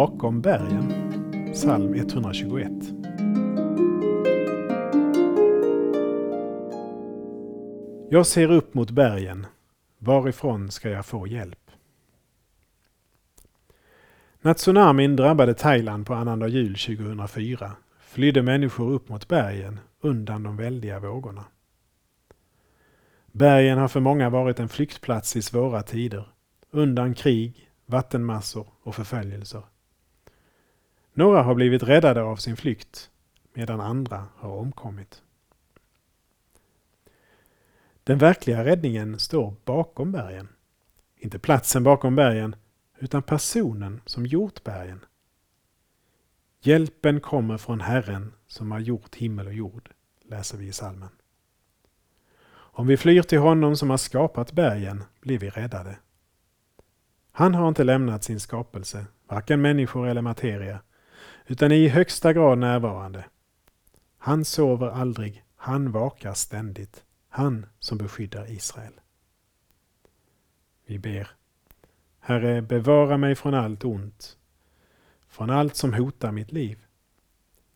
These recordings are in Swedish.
Bakom bergen, psalm 121. Jag ser upp mot bergen, varifrån ska jag få hjälp? När tsunamin drabbade Thailand på annandag jul 2004 flydde människor upp mot bergen undan de väldiga vågorna. Bergen har för många varit en flyktplats i svåra tider, undan krig, vattenmassor och förföljelser. Några har blivit räddade av sin flykt, medan andra har omkommit. Den verkliga räddningen står bakom bergen. Inte platsen bakom bergen, utan personen som gjort bergen. Hjälpen kommer från Herren som har gjort himmel och jord, läser vi i salmen. Om vi flyr till honom som har skapat bergen blir vi räddade. Han har inte lämnat sin skapelse, varken människor eller materia, utan är i högsta grad närvarande. Han sover aldrig, han vakar ständigt, han som beskyddar Israel. Vi ber. Herre, bevara mig från allt ont, från allt som hotar mitt liv.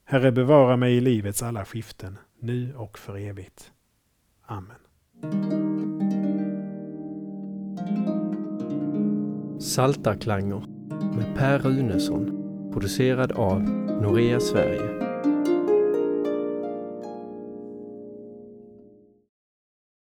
Herre, bevara mig i livets alla skiften, nu och för evigt. Amen. Saltarklanger med Per Runesson producerad av Norea Sverige.